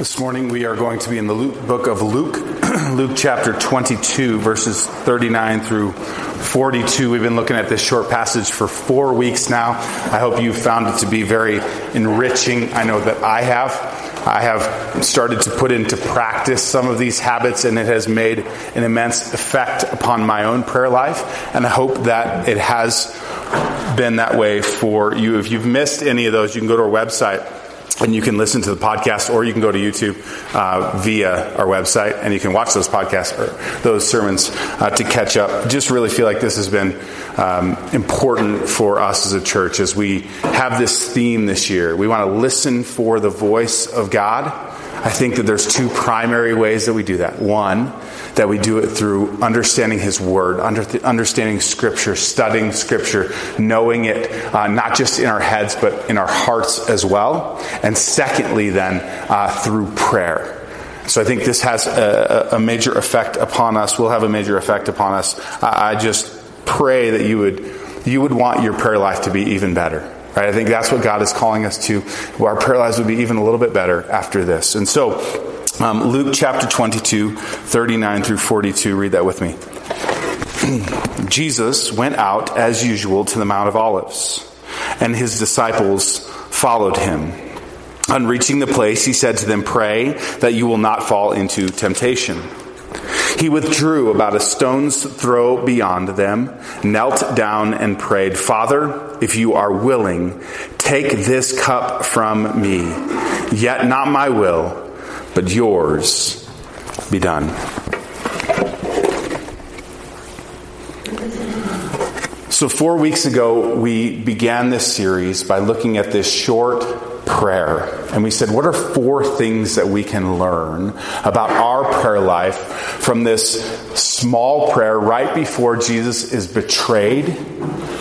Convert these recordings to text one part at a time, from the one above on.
This morning we are going to be in the Luke, book of Luke, Luke chapter 22, verses 39 through 42. We've been looking at this short passage for four weeks now. I hope you found it to be very enriching. I know that I have. I have started to put into practice some of these habits, and it has made an immense effect upon my own prayer life. And I hope that it has been that way for you. If you've missed any of those, you can go to our website and you can listen to the podcast or you can go to YouTube uh, via our website and you can watch those podcasts or those sermons uh, to catch up. Just really feel like this has been um, important for us as a church as we have this theme this year. We want to listen for the voice of God. I think that there's two primary ways that we do that. One, that we do it through understanding His Word, under, understanding Scripture, studying Scripture, knowing it uh, not just in our heads, but in our hearts as well. And secondly, then, uh, through prayer. So I think this has a, a, major effect upon us, will have a major effect upon us. I, I just pray that you would, you would want your prayer life to be even better. Right? I think that's what God is calling us to. Our prayer lives would be even a little bit better after this. And so, um, Luke chapter 22, 39 through 42. Read that with me. Jesus went out as usual to the Mount of Olives, and his disciples followed him. On reaching the place, he said to them, Pray that you will not fall into temptation. He withdrew about a stone's throw beyond them, knelt down, and prayed, Father, if you are willing, take this cup from me. Yet not my will but yours be done. So, four weeks ago, we began this series by looking at this short prayer. And we said, what are four things that we can learn about our prayer life from this small prayer right before Jesus is betrayed,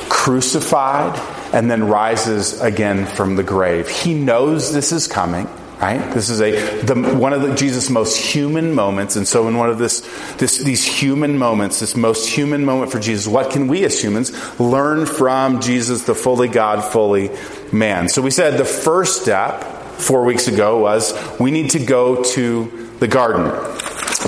crucified, and then rises again from the grave? He knows this is coming right? This is a the, one of the, jesus most human moments. And so in one of this, this these human moments this most human moment for jesus what can we as humans learn from jesus the fully god fully man? So we said the first step four weeks ago was we need to go to the garden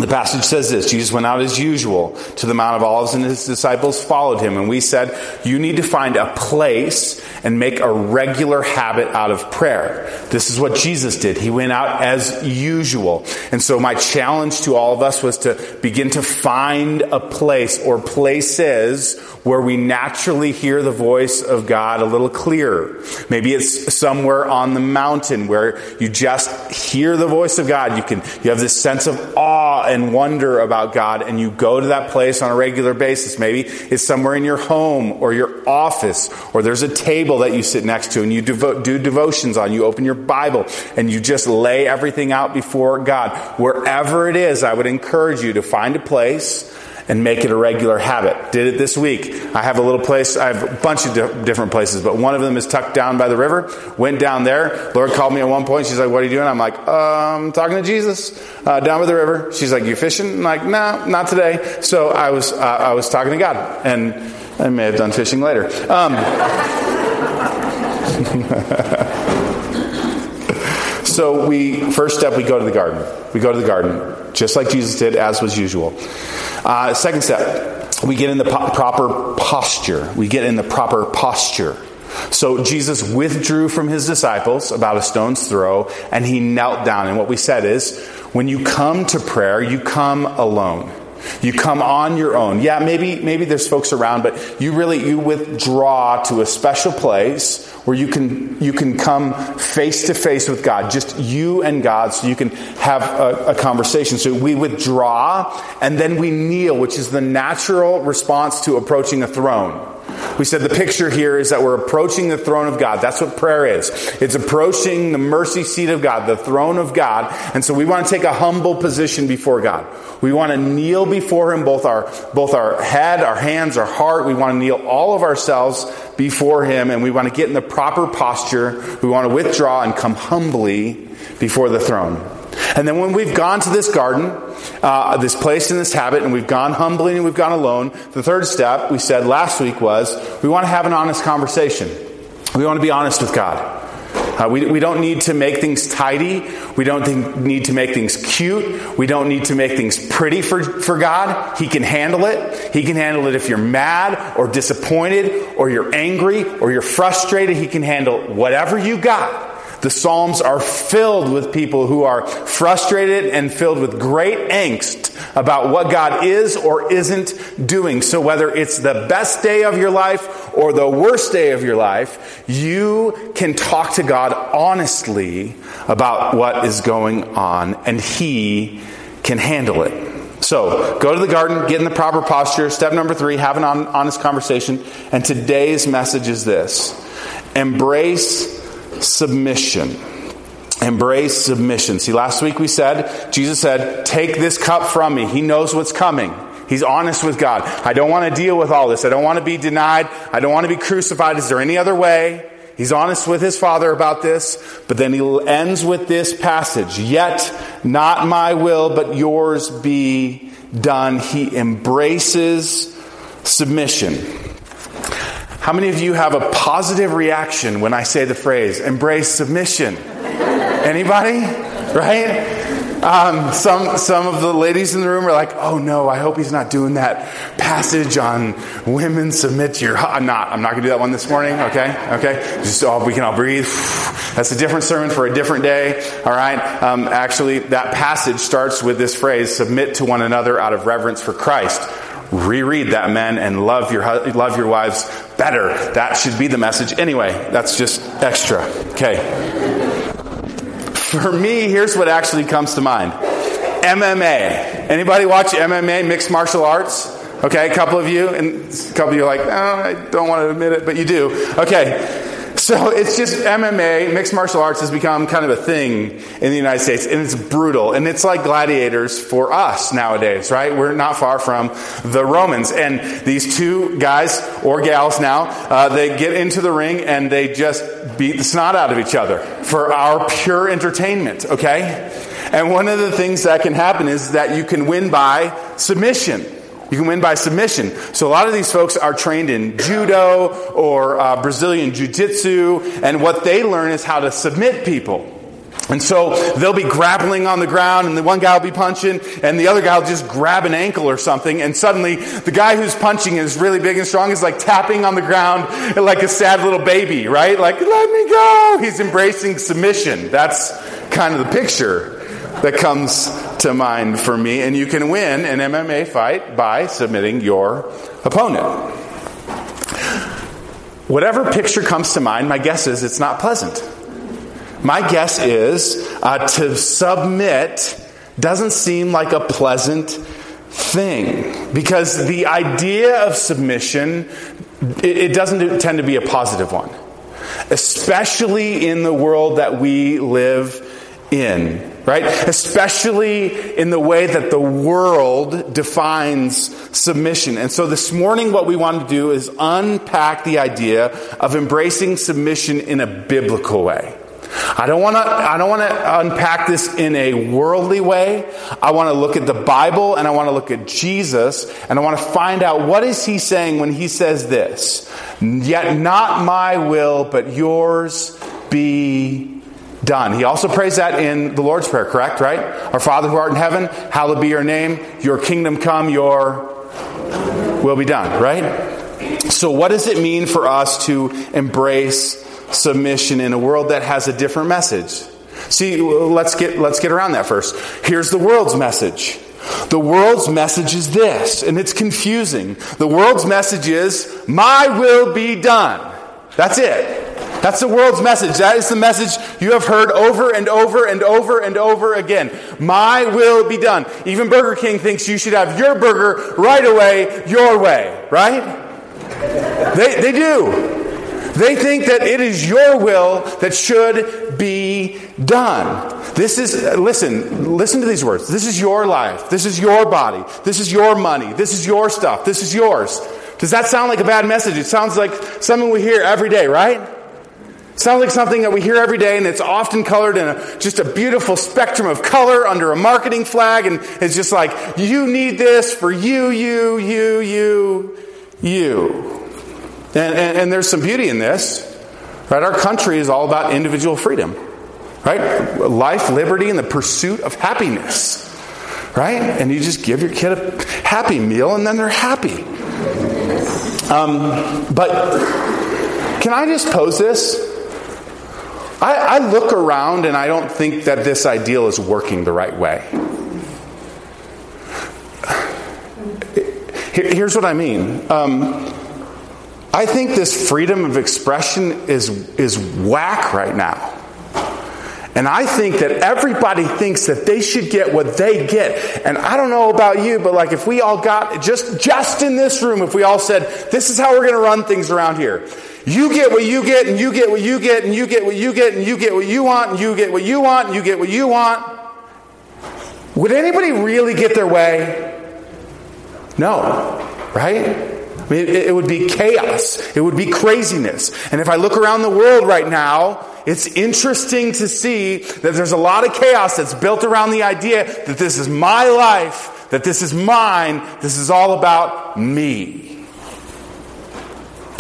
the passage says this Jesus went out as usual to the Mount of Olives, and his disciples followed him. And we said, You need to find a place and make a regular habit out of prayer. This is what Jesus did. He went out as usual. And so, my challenge to all of us was to begin to find a place or places where we naturally hear the voice of God a little clearer. Maybe it's somewhere on the mountain where you just hear the voice of God. You can, you have this sense of awe and wonder about God and you go to that place on a regular basis. Maybe it's somewhere in your home or your office or there's a table that you sit next to and you devo- do devotions on. You open your Bible and you just lay everything out before God. Wherever it is, I would encourage you to find a place and make it a regular habit. Did it this week. I have a little place, I have a bunch of di- different places, but one of them is tucked down by the river. Went down there. Lord called me at one point. She's like, What are you doing? I'm like, um, talking to Jesus uh, down by the river. She's like, You fishing? I'm like, No, nah, not today. So I was, uh, I was talking to God, and I may have done fishing later. Um, so we first step we go to the garden. We go to the garden just like Jesus did, as was usual. Uh, second step, we get in the po- proper posture. We get in the proper posture. So Jesus withdrew from his disciples about a stone's throw and he knelt down. And what we said is when you come to prayer, you come alone. You come on your own. Yeah, maybe maybe there's folks around, but you really you withdraw to a special place where you can you can come face to face with God, just you and God, so you can have a, a, conversation. So we withdraw and then we kneel, which is the natural response to approaching a throne. We said the picture here is that we're approaching the throne of God. That's what prayer is. It's approaching the mercy seat of God, the throne of God. And so we want to take a humble position before God. We want to kneel before Him, both our, both our head, our hands, our heart. We want to kneel all of ourselves before Him and we want to get in the proper posture. We want to withdraw and come humbly before the throne. And then when we've gone to this garden, uh, this place and this habit, and we've gone humbly and we've gone alone, the third step we said last week was we want to have an honest conversation. We want to be honest with God. Uh, we, we don't need to make things tidy. We don't think, need to make things cute. We don't need to make things pretty for, for God. He can handle it. He can handle it if you're mad or disappointed or you're angry or you're frustrated. He can handle whatever you got. The Psalms are filled with people who are frustrated and filled with great angst about what God is or isn't doing. So whether it's the best day of your life or the worst day of your life, you can talk to God honestly about what is going on and He can handle it. So, go to the garden, get in the proper posture. Step number three, have an honest conversation. And today's message is this embrace submission. Embrace submission. See, last week we said, Jesus said, Take this cup from me. He knows what's coming. He's honest with God. I don't want to deal with all this. I don't want to be denied. I don't want to be crucified. Is there any other way? He's honest with his father about this, but then he ends with this passage Yet not my will, but yours be done. He embraces submission. How many of you have a positive reaction when I say the phrase embrace submission? Anybody? Right? Um, some some of the ladies in the room are like, "Oh no, I hope he's not doing that passage on women submit to your." I'm not. I'm not going to do that one this morning. Okay, okay. Just oh, we can all breathe. That's a different sermon for a different day. All right. Um, actually, that passage starts with this phrase: "Submit to one another out of reverence for Christ." Reread that men and love your love your wives better. That should be the message. Anyway that's just extra. Okay. For me here's what actually comes to mind. Mma anybody watch mma mixed martial arts? Okay a couple of you and a couple of you are like oh, i don't want to admit it but you do. Okay so it's just MMA, mixed martial arts, has become kind of a thing in the United States, and it's brutal. And it's like gladiators for us nowadays, right? We're not far from the Romans. And these two guys or gals now, uh, they get into the ring and they just beat the snot out of each other for our pure entertainment, okay? And one of the things that can happen is that you can win by submission. You can win by submission. So a lot of these folks are trained in judo or uh, Brazilian jiu jitsu, and what they learn is how to submit people. And so they'll be grappling on the ground, and the one guy will be punching, and the other guy will just grab an ankle or something, and suddenly the guy who's punching is really big and strong is like tapping on the ground like a sad little baby, right? Like, let me go! He's embracing submission. That's kind of the picture that comes to mind for me. And you can win an MMA fight by submitting your opponent. Whatever picture comes to mind, my guess is it's not pleasant. My guess is uh, to submit doesn't seem like a pleasant thing because the idea of submission it, it doesn't tend to be a positive one, especially in the world that we live in right? Especially in the way that the world defines submission. And so this morning, what we want to do is unpack the idea of embracing submission in a biblical way. I don't want to I don't want to unpack this in a worldly way. I want to look at the Bible and I want to look at Jesus and I want to find out what is he saying when he says this. Yet not my will but yours be done. He also prays that in the Lord's Prayer, correct? Right? Our Father who art in heaven, hallowed be your name. Your kingdom come, your will be done, right? So, what does it mean for us to embrace submission in a world that has a different message? See, let's get, let's get around that first. Here's the world's message. The world's message is this, and it's confusing. The world's message is, My will be done. That's it. That's the world's message. That is the message you have heard over and over and over and over again. My will be done. Even Burger King thinks you should have your burger right away, your way, right? They, they do. They think that it is your will that should be done. This is, listen, listen to these words. This is your life. This is your body. This is your money. This is your stuff. This is yours. Does that sound like a bad message? It sounds like something we hear every day, right? Sounds like something that we hear every day, and it's often colored in a, just a beautiful spectrum of color under a marketing flag, and it's just like, you need this for you, you, you, you, you. And, and, and there's some beauty in this, Right? Our country is all about individual freedom. Right? Life, liberty, and the pursuit of happiness. Right? And you just give your kid a happy meal and then they're happy. Um, but can I just pose this? I, I look around and I don't think that this ideal is working the right way. Here's what I mean. Um, I think this freedom of expression is, is whack right now. And I think that everybody thinks that they should get what they get. And I don't know about you, but like if we all got just just in this room, if we all said, "This is how we're going to run things around here." You get what you get, and you get what you get, and you get what you get, and you get what you want, and you get what you want, and you get what you want. Would anybody really get their way? No, right? I mean, it, it would be chaos. It would be craziness. And if I look around the world right now, it's interesting to see that there's a lot of chaos that's built around the idea that this is my life, that this is mine, this is all about me.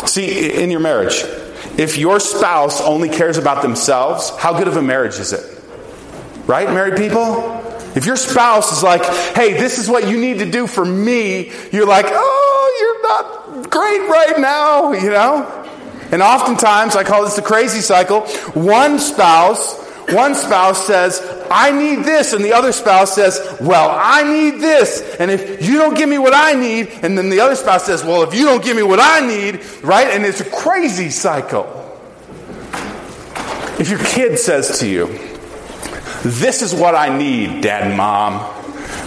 See, in your marriage, if your spouse only cares about themselves, how good of a marriage is it? Right, married people? If your spouse is like, hey, this is what you need to do for me, you're like, oh, you're not great right now, you know? And oftentimes, I call this the crazy cycle. One spouse, one spouse says, I need this, and the other spouse says, Well, I need this. And if you don't give me what I need, and then the other spouse says, Well, if you don't give me what I need, right? And it's a crazy cycle. If your kid says to you, This is what I need, dad and mom,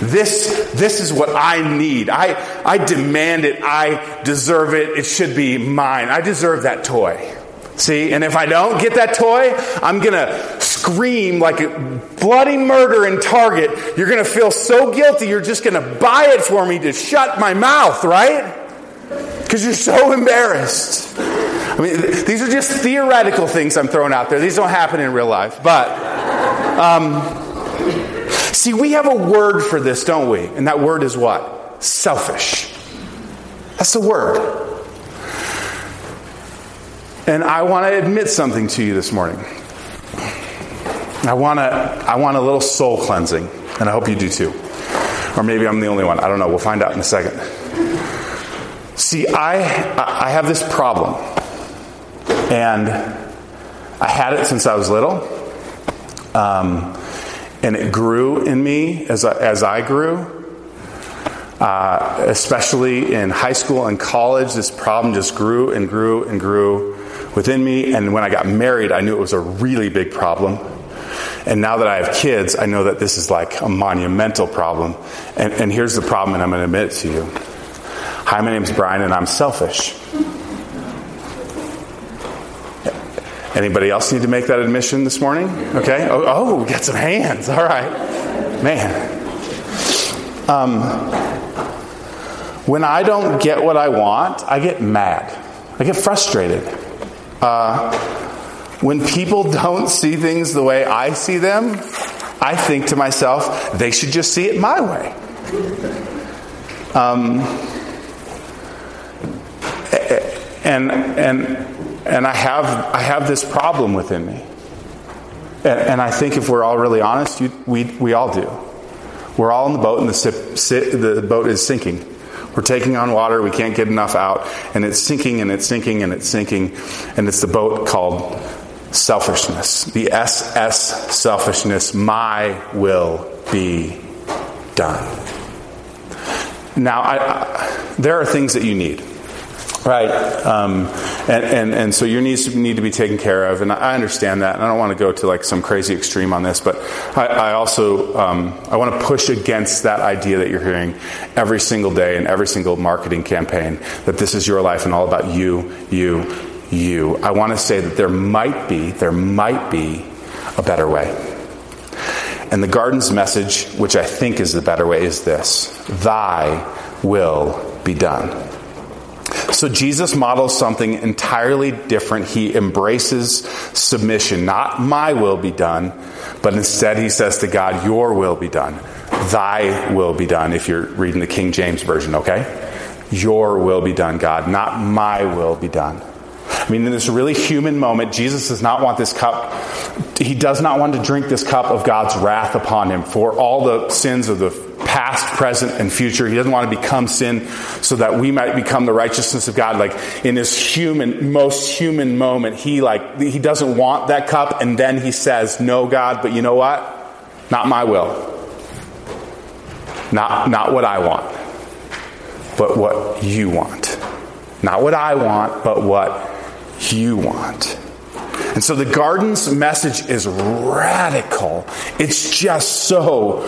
this, this is what I need. I, I demand it. I deserve it. It should be mine. I deserve that toy. See, and if I don't get that toy, I'm going to scream like a bloody murder in Target. You're going to feel so guilty, you're just going to buy it for me to shut my mouth, right? Because you're so embarrassed. I mean, these are just theoretical things I'm throwing out there. These don't happen in real life. But, um, See, we have a word for this, don't we? And that word is what? Selfish. That's the word. And I want to admit something to you this morning. I want to I want a little soul cleansing, and I hope you do too. Or maybe I'm the only one. I don't know. We'll find out in a second. See, I I have this problem. And I had it since I was little. Um, and it grew in me as I, as I grew. Uh, especially in high school and college, this problem just grew and grew and grew within me. And when I got married, I knew it was a really big problem. And now that I have kids, I know that this is like a monumental problem. And, and here's the problem, and I'm going to admit it to you. Hi, my name is Brian, and I'm selfish. Anybody else need to make that admission this morning? Okay. Oh, oh we got some hands. All right. Man. Um, when I don't get what I want, I get mad. I get frustrated. Uh, when people don't see things the way I see them, I think to myself, they should just see it my way. Um, and and and I have, I have this problem within me. And, and I think if we're all really honest, you, we, we all do. We're all in the boat, and the, sip, sit, the boat is sinking. We're taking on water, we can't get enough out, and it's sinking and it's sinking and it's sinking, and it's the boat called selfishness. The SS selfishness, my will be done. Now, I, I, there are things that you need. Right. Um, and, and, and so your needs need to be taken care of. And I understand that. And I don't want to go to like some crazy extreme on this, but I, I also, um, I want to push against that idea that you're hearing every single day in every single marketing campaign that this is your life and all about you, you, you. I want to say that there might be, there might be a better way. And the garden's message, which I think is the better way, is this Thy will be done. So Jesus models something entirely different. He embraces submission. Not my will be done, but instead he says to God, Your will be done. Thy will be done, if you're reading the King James Version, okay? Your will be done, God, not my will be done. I mean, in this really human moment, Jesus does not want this cup, he does not want to drink this cup of God's wrath upon him for all the sins of the past, present, and future. He doesn't want to become sin so that we might become the righteousness of God. Like in this human, most human moment, he like, he doesn't want that cup, and then he says, No, God, but you know what? Not my will. Not, not what I want, but what you want. Not what I want, but what you want. And so the garden's message is radical. It's just so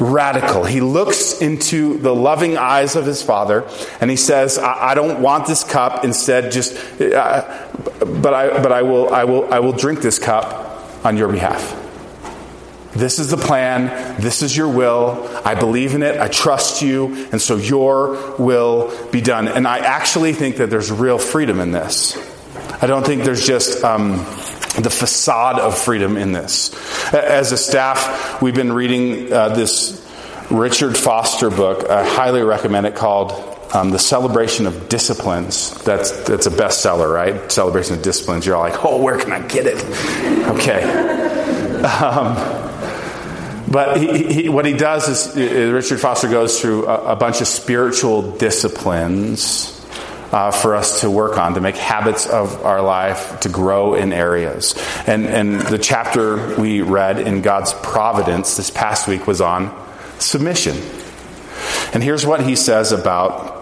radical. He looks into the loving eyes of his father and he says, I, I don't want this cup. Instead, just, uh, but, I, but I, will, I, will, I will drink this cup on your behalf. This is the plan. This is your will. I believe in it. I trust you. And so your will be done. And I actually think that there's real freedom in this. I don't think there's just um, the facade of freedom in this. As a staff, we've been reading uh, this Richard Foster book. I highly recommend it called um, The Celebration of Disciplines. That's, that's a bestseller, right? Celebration of Disciplines. You're all like, oh, where can I get it? Okay. Um, but he, he, what he does is, Richard Foster goes through a, a bunch of spiritual disciplines uh, for us to work on, to make habits of our life, to grow in areas. And, and the chapter we read in God's providence this past week was on submission. And here's what he says about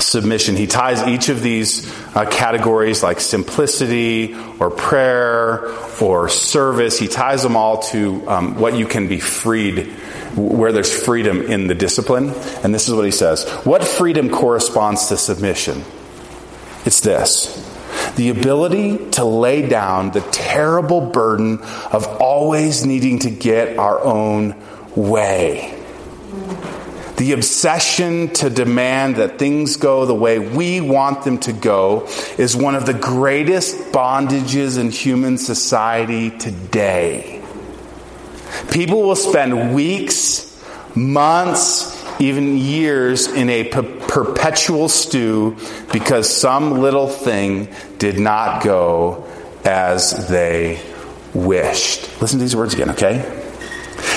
submission. He ties each of these uh, categories, like simplicity or prayer or service, he ties them all to um, what you can be freed, where there's freedom in the discipline. And this is what he says What freedom corresponds to submission? It's this the ability to lay down the terrible burden of always needing to get our own way. The obsession to demand that things go the way we want them to go is one of the greatest bondages in human society today. People will spend weeks, months, even years in a perpetual stew because some little thing did not go as they wished. Listen to these words again, okay?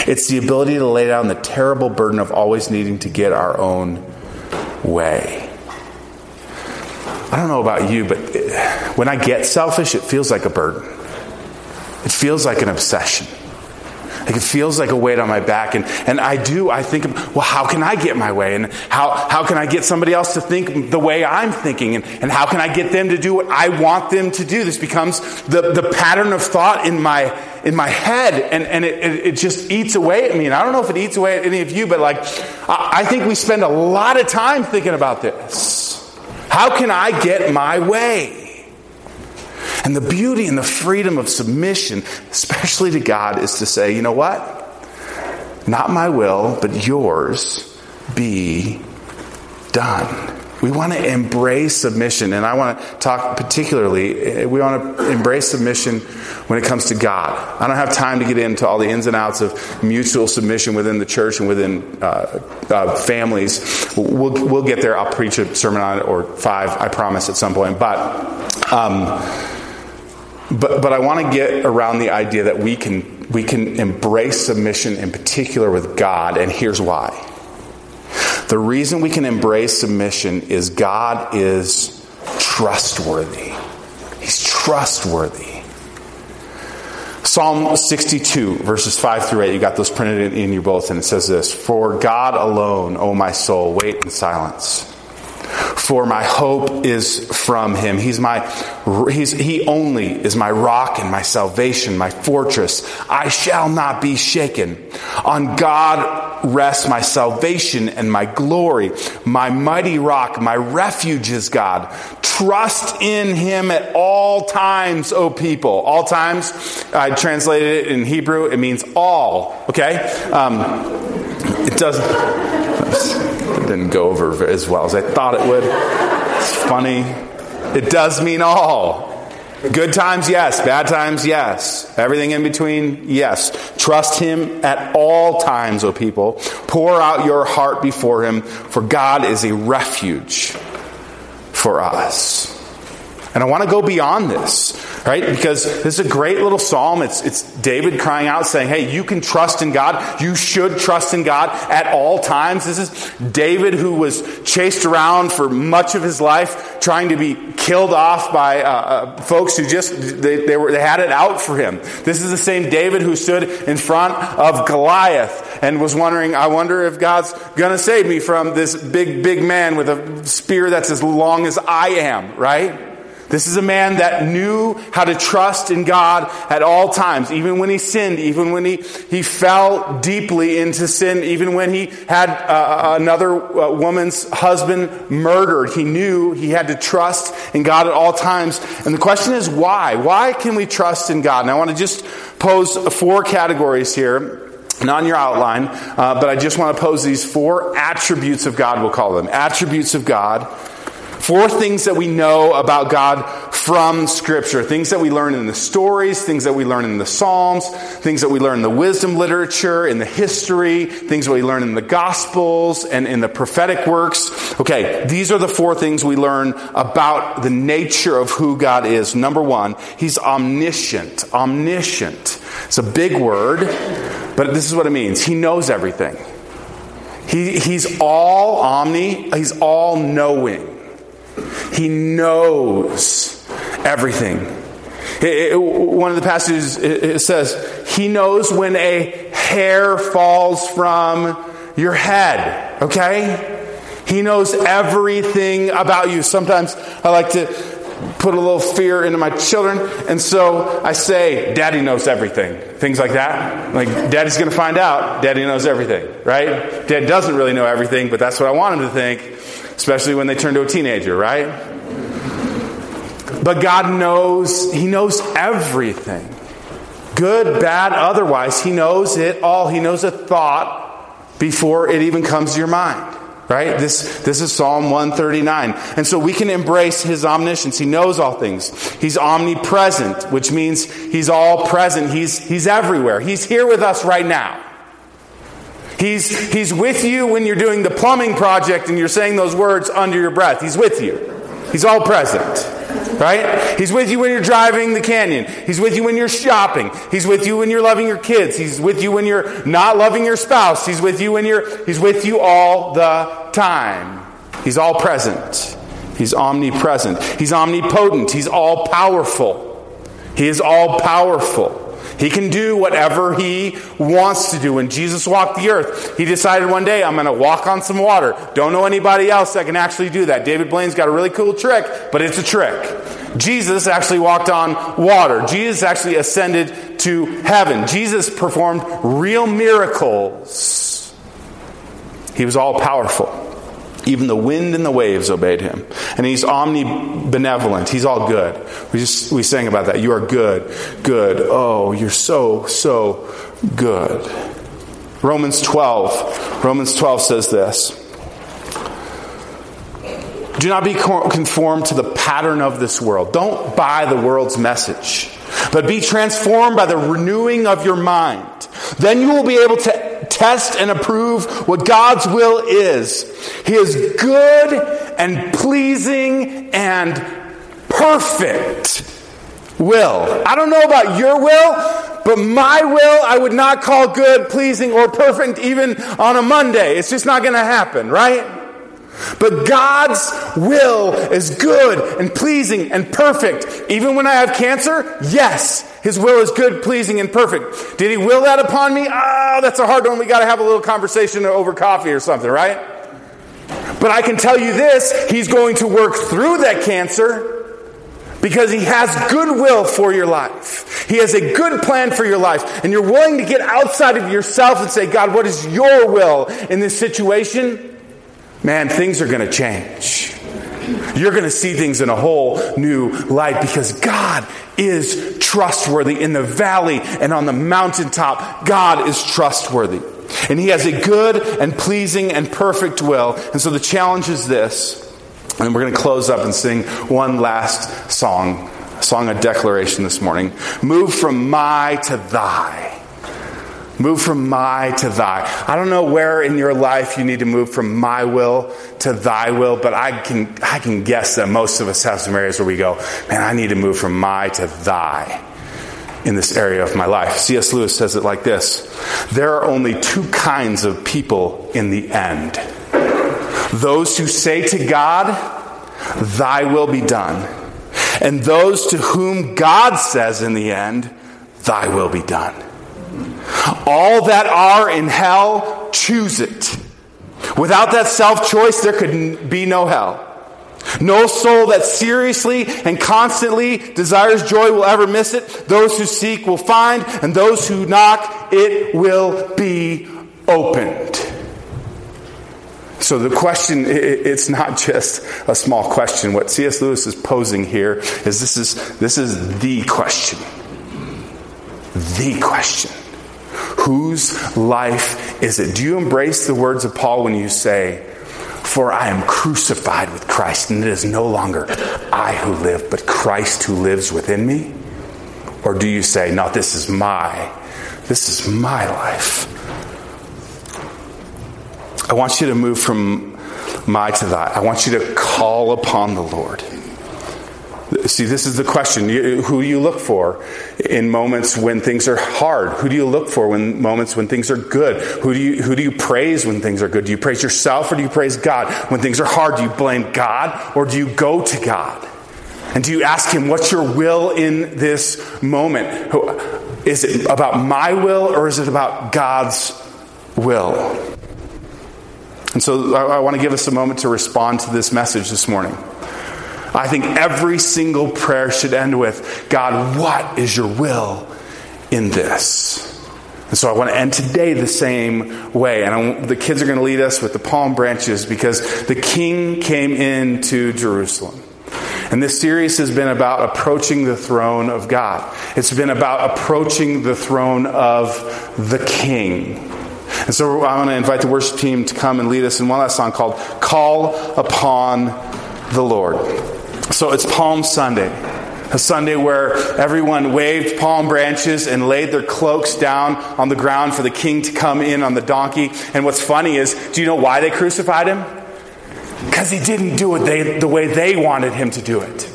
It's the ability to lay down the terrible burden of always needing to get our own way. I don't know about you, but eh, when I get selfish, it feels like a burden. It feels like an obsession. Like it feels like a weight on my back. And, and I do, I think, well, how can I get my way? And how, how can I get somebody else to think the way I'm thinking? And, and how can I get them to do what I want them to do? This becomes the, the pattern of thought in my, in my head. And, and it, it, it just eats away at me. And I don't know if it eats away at any of you, but like, I, I think we spend a lot of time thinking about this. How can I get my way? And the beauty and the freedom of submission, especially to God, is to say, you know what? Not my will, but yours be done. We want to embrace submission, and I want to talk particularly, we want to embrace submission when it comes to God. I don't have time to get into all the ins and outs of mutual submission within the church and within uh, uh, families. We'll, we'll get there. I'll preach a sermon on it, or five, I promise, at some point. But, um, but, but I want to get around the idea that we can, we can embrace submission in particular with God, and here's why. The reason we can embrace submission is God is trustworthy. He's trustworthy. Psalm 62, verses 5 through 8, you got those printed in your bulletin. It says this For God alone, O my soul, wait in silence for my hope is from him. He's my, he's, he only is my rock and my salvation, my fortress. I shall not be shaken. On God rests my salvation and my glory. My mighty rock, my refuge is God. Trust in him at all times, O people. All times, I translated it in Hebrew, it means all, okay? Um, it doesn't didn't go over as well as I thought it would. It's funny. It does mean all. Good times, yes. Bad times, yes. Everything in between, yes. Trust Him at all times, O people. Pour out your heart before Him, for God is a refuge for us. And I want to go beyond this, right? Because this is a great little psalm. It's, it's David crying out saying, Hey, you can trust in God. You should trust in God at all times. This is David who was chased around for much of his life, trying to be killed off by uh, uh, folks who just, they, they, were, they had it out for him. This is the same David who stood in front of Goliath and was wondering, I wonder if God's going to save me from this big, big man with a spear that's as long as I am, right? This is a man that knew how to trust in God at all times, even when he sinned, even when he, he fell deeply into sin, even when he had uh, another uh, woman's husband murdered. He knew he had to trust in God at all times. And the question is why? Why can we trust in God? And I want to just pose four categories here not on your outline, uh, but I just want to pose these four attributes of God, we'll call them. Attributes of God Four things that we know about God from Scripture. Things that we learn in the stories, things that we learn in the Psalms, things that we learn in the wisdom literature, in the history, things that we learn in the Gospels and in the prophetic works. Okay, these are the four things we learn about the nature of who God is. Number one, He's omniscient. Omniscient. It's a big word, but this is what it means. He knows everything. He, he's all omni, he's all knowing. He knows everything. It, it, one of the passages it, says, He knows when a hair falls from your head. Okay? He knows everything about you. Sometimes I like to put a little fear into my children, and so I say, Daddy knows everything. Things like that. Like, Daddy's going to find out. Daddy knows everything, right? Dad doesn't really know everything, but that's what I want him to think especially when they turn to a teenager, right? But God knows, He knows everything. Good, bad, otherwise. He knows it all. He knows a thought before it even comes to your mind. Right? This, this is Psalm 139. And so we can embrace his omniscience. He knows all things. He's omnipresent, which means he's all present. He's, he's everywhere. He's here with us right now. He's, he's with you when you're doing the plumbing project and you're saying those words under your breath. He's with you. He's all present. Right? He's with you when you're driving the canyon. He's with you when you're shopping. He's with you when you're loving your kids. He's with you when you're not loving your spouse. He's with you when you're, he's with you all the time. He's all present. He's omnipresent. He's omnipotent. He's all powerful. He is all powerful. He can do whatever he wants to do. When Jesus walked the earth, he decided one day, I'm going to walk on some water. Don't know anybody else that can actually do that. David Blaine's got a really cool trick, but it's a trick. Jesus actually walked on water. Jesus actually ascended to heaven. Jesus performed real miracles. He was all powerful. Even the wind and the waves obeyed him. And he's omnibenevolent. He's all good. We just we sang about that. You are good, good. Oh, you're so, so good. Romans 12. Romans 12 says this. Do not be conformed to the pattern of this world. Don't buy the world's message, but be transformed by the renewing of your mind. Then you will be able to test and approve what God's will is. He is good and pleasing and perfect will. I don't know about your will, but my will I would not call good, pleasing, or perfect even on a Monday. It's just not going to happen, right? But God's will is good and pleasing and perfect. Even when I have cancer, yes, His will is good, pleasing, and perfect. Did He will that upon me? Oh, that's a hard one. We got to have a little conversation over coffee or something, right? But I can tell you this He's going to work through that cancer because He has goodwill for your life. He has a good plan for your life. And you're willing to get outside of yourself and say, God, what is your will in this situation? man, things are going to change. You're going to see things in a whole new light because God is trustworthy in the valley and on the mountaintop. God is trustworthy. And He has a good and pleasing and perfect will. And so the challenge is this. And we're going to close up and sing one last song, a song of declaration this morning. Move from my to thy. Move from my to thy. I don't know where in your life you need to move from my will to thy will, but I can, I can guess that most of us have some areas where we go, man, I need to move from my to thy in this area of my life. C.S. Lewis says it like this There are only two kinds of people in the end those who say to God, Thy will be done, and those to whom God says in the end, Thy will be done. All that are in hell, choose it. Without that self choice, there could be no hell. No soul that seriously and constantly desires joy will ever miss it. Those who seek will find, and those who knock, it will be opened. So the question, it's not just a small question. What C.S. Lewis is posing here is this is, this is the question. The question. Whose life is it? Do you embrace the words of Paul when you say, For I am crucified with Christ, and it is no longer I who live, but Christ who lives within me? Or do you say, No, this is my, this is my life? I want you to move from my to thy. I want you to call upon the Lord. See, this is the question. Who do you look for in moments when things are hard? Who do you look for when moments when things are good? Who do you, who do you praise when things are good? Do you praise yourself or do you praise God? When things are hard, do you blame God or do you go to God? And do you ask Him, what's your will in this moment? Is it about my will or is it about God's will? And so I, I want to give us a moment to respond to this message this morning. I think every single prayer should end with God, what is your will in this? And so I want to end today the same way. And I, the kids are going to lead us with the palm branches because the king came into Jerusalem. And this series has been about approaching the throne of God. It's been about approaching the throne of the king. And so I want to invite the worship team to come and lead us in one last song called Call Upon the Lord. So it's Palm Sunday, a Sunday where everyone waved palm branches and laid their cloaks down on the ground for the king to come in on the donkey. And what's funny is, do you know why they crucified him? Because he didn't do it they, the way they wanted him to do it.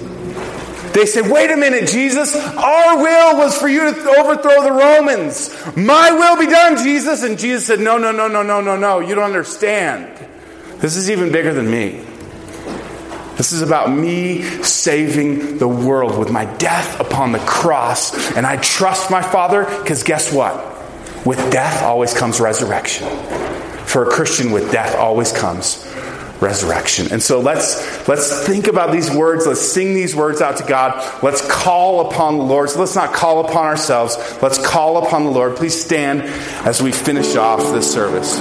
They said, wait a minute, Jesus, our will was for you to overthrow the Romans. My will be done, Jesus. And Jesus said, no, no, no, no, no, no, no. You don't understand. This is even bigger than me. This is about me saving the world with my death upon the cross. And I trust my Father because guess what? With death always comes resurrection. For a Christian, with death always comes resurrection. And so let's let's think about these words. Let's sing these words out to God. Let's call upon the Lord. So let's not call upon ourselves. Let's call upon the Lord. Please stand as we finish off this service.